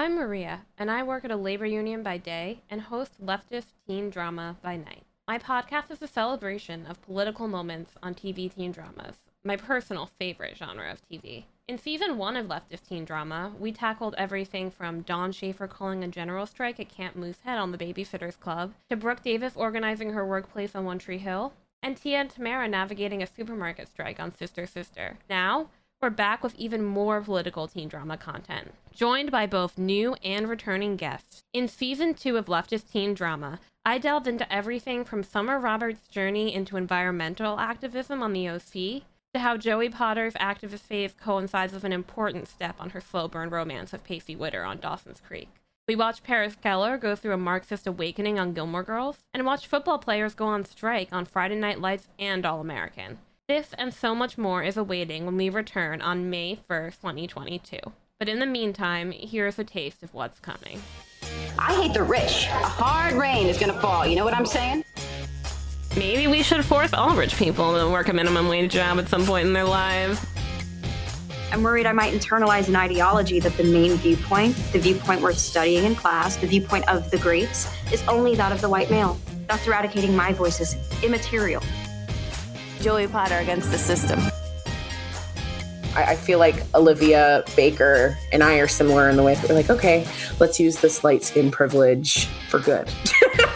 I'm Maria, and I work at a labor union by day and host leftist teen drama by night. My podcast is a celebration of political moments on TV teen dramas, my personal favorite genre of TV. In season one of leftist teen drama, we tackled everything from Dawn Schafer calling a general strike at Camp Moosehead on the Babysitters Club, to Brooke Davis organizing her workplace on One Tree Hill, and Tia and Tamera navigating a supermarket strike on Sister Sister. Now, we're back with even more political teen drama content, joined by both new and returning guests. In season two of Leftist Teen Drama, I delved into everything from Summer Roberts' journey into environmental activism on the OC to how Joey Potter's activist phase coincides with an important step on her slow burn romance with Pacey Witter on Dawson's Creek. We watched Paris Geller go through a Marxist awakening on Gilmore Girls, and watched football players go on strike on Friday Night Lights and All American. This and so much more is awaiting when we return on May 1st, 2022. But in the meantime, here's a taste of what's coming. I hate the rich. A hard rain is gonna fall, you know what I'm saying? Maybe we should force all rich people to work a minimum wage job at some point in their lives. I'm worried I might internalize an ideology that the main viewpoint, the viewpoint worth studying in class, the viewpoint of the greats, is only that of the white male. Thus, eradicating my voice is immaterial. Joey Potter against the system. I, feel like Olivia Baker and I are similar in the way that we're like, okay, let's use this light skin privilege for good.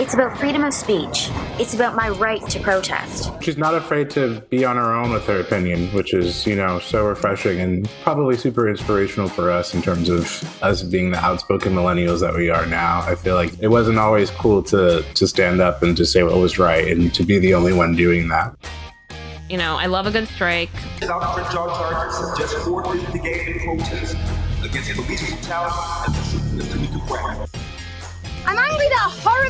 It's about freedom of speech. It's about my right to protest. She's not afraid to be on her own with her opinion, which is, you know, so refreshing and probably super inspirational for us in terms of us being the outspoken millennials that we are now. I feel like it wasn't always cool to to stand up and to say what was right and to be the only one doing that. You know, I love a good strike. Dr. Jar Jar just forfeited the game in protest against police brutality and the Tamika Brown. I'm angry that a horrible man ruined my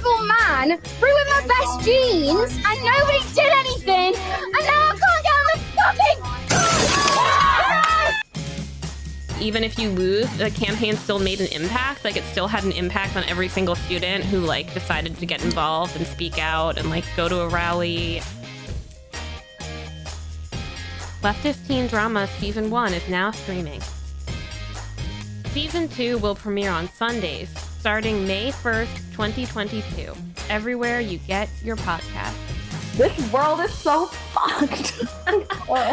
best jeans and nobody did anything, and now I can't get on the fucking. Even if you lose, the campaign still made an impact. Like it still had an impact on every single student who like decided to get involved and speak out and like go to a rally. Leftist Teen Drama Season 1 is now streaming. Season 2 will premiere on Sundays, starting May 1st, 2022, everywhere you get your podcast. This world is so fucked.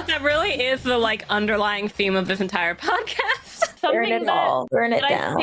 That really is the like underlying theme of this entire podcast. Burn it that- all. Burn it down.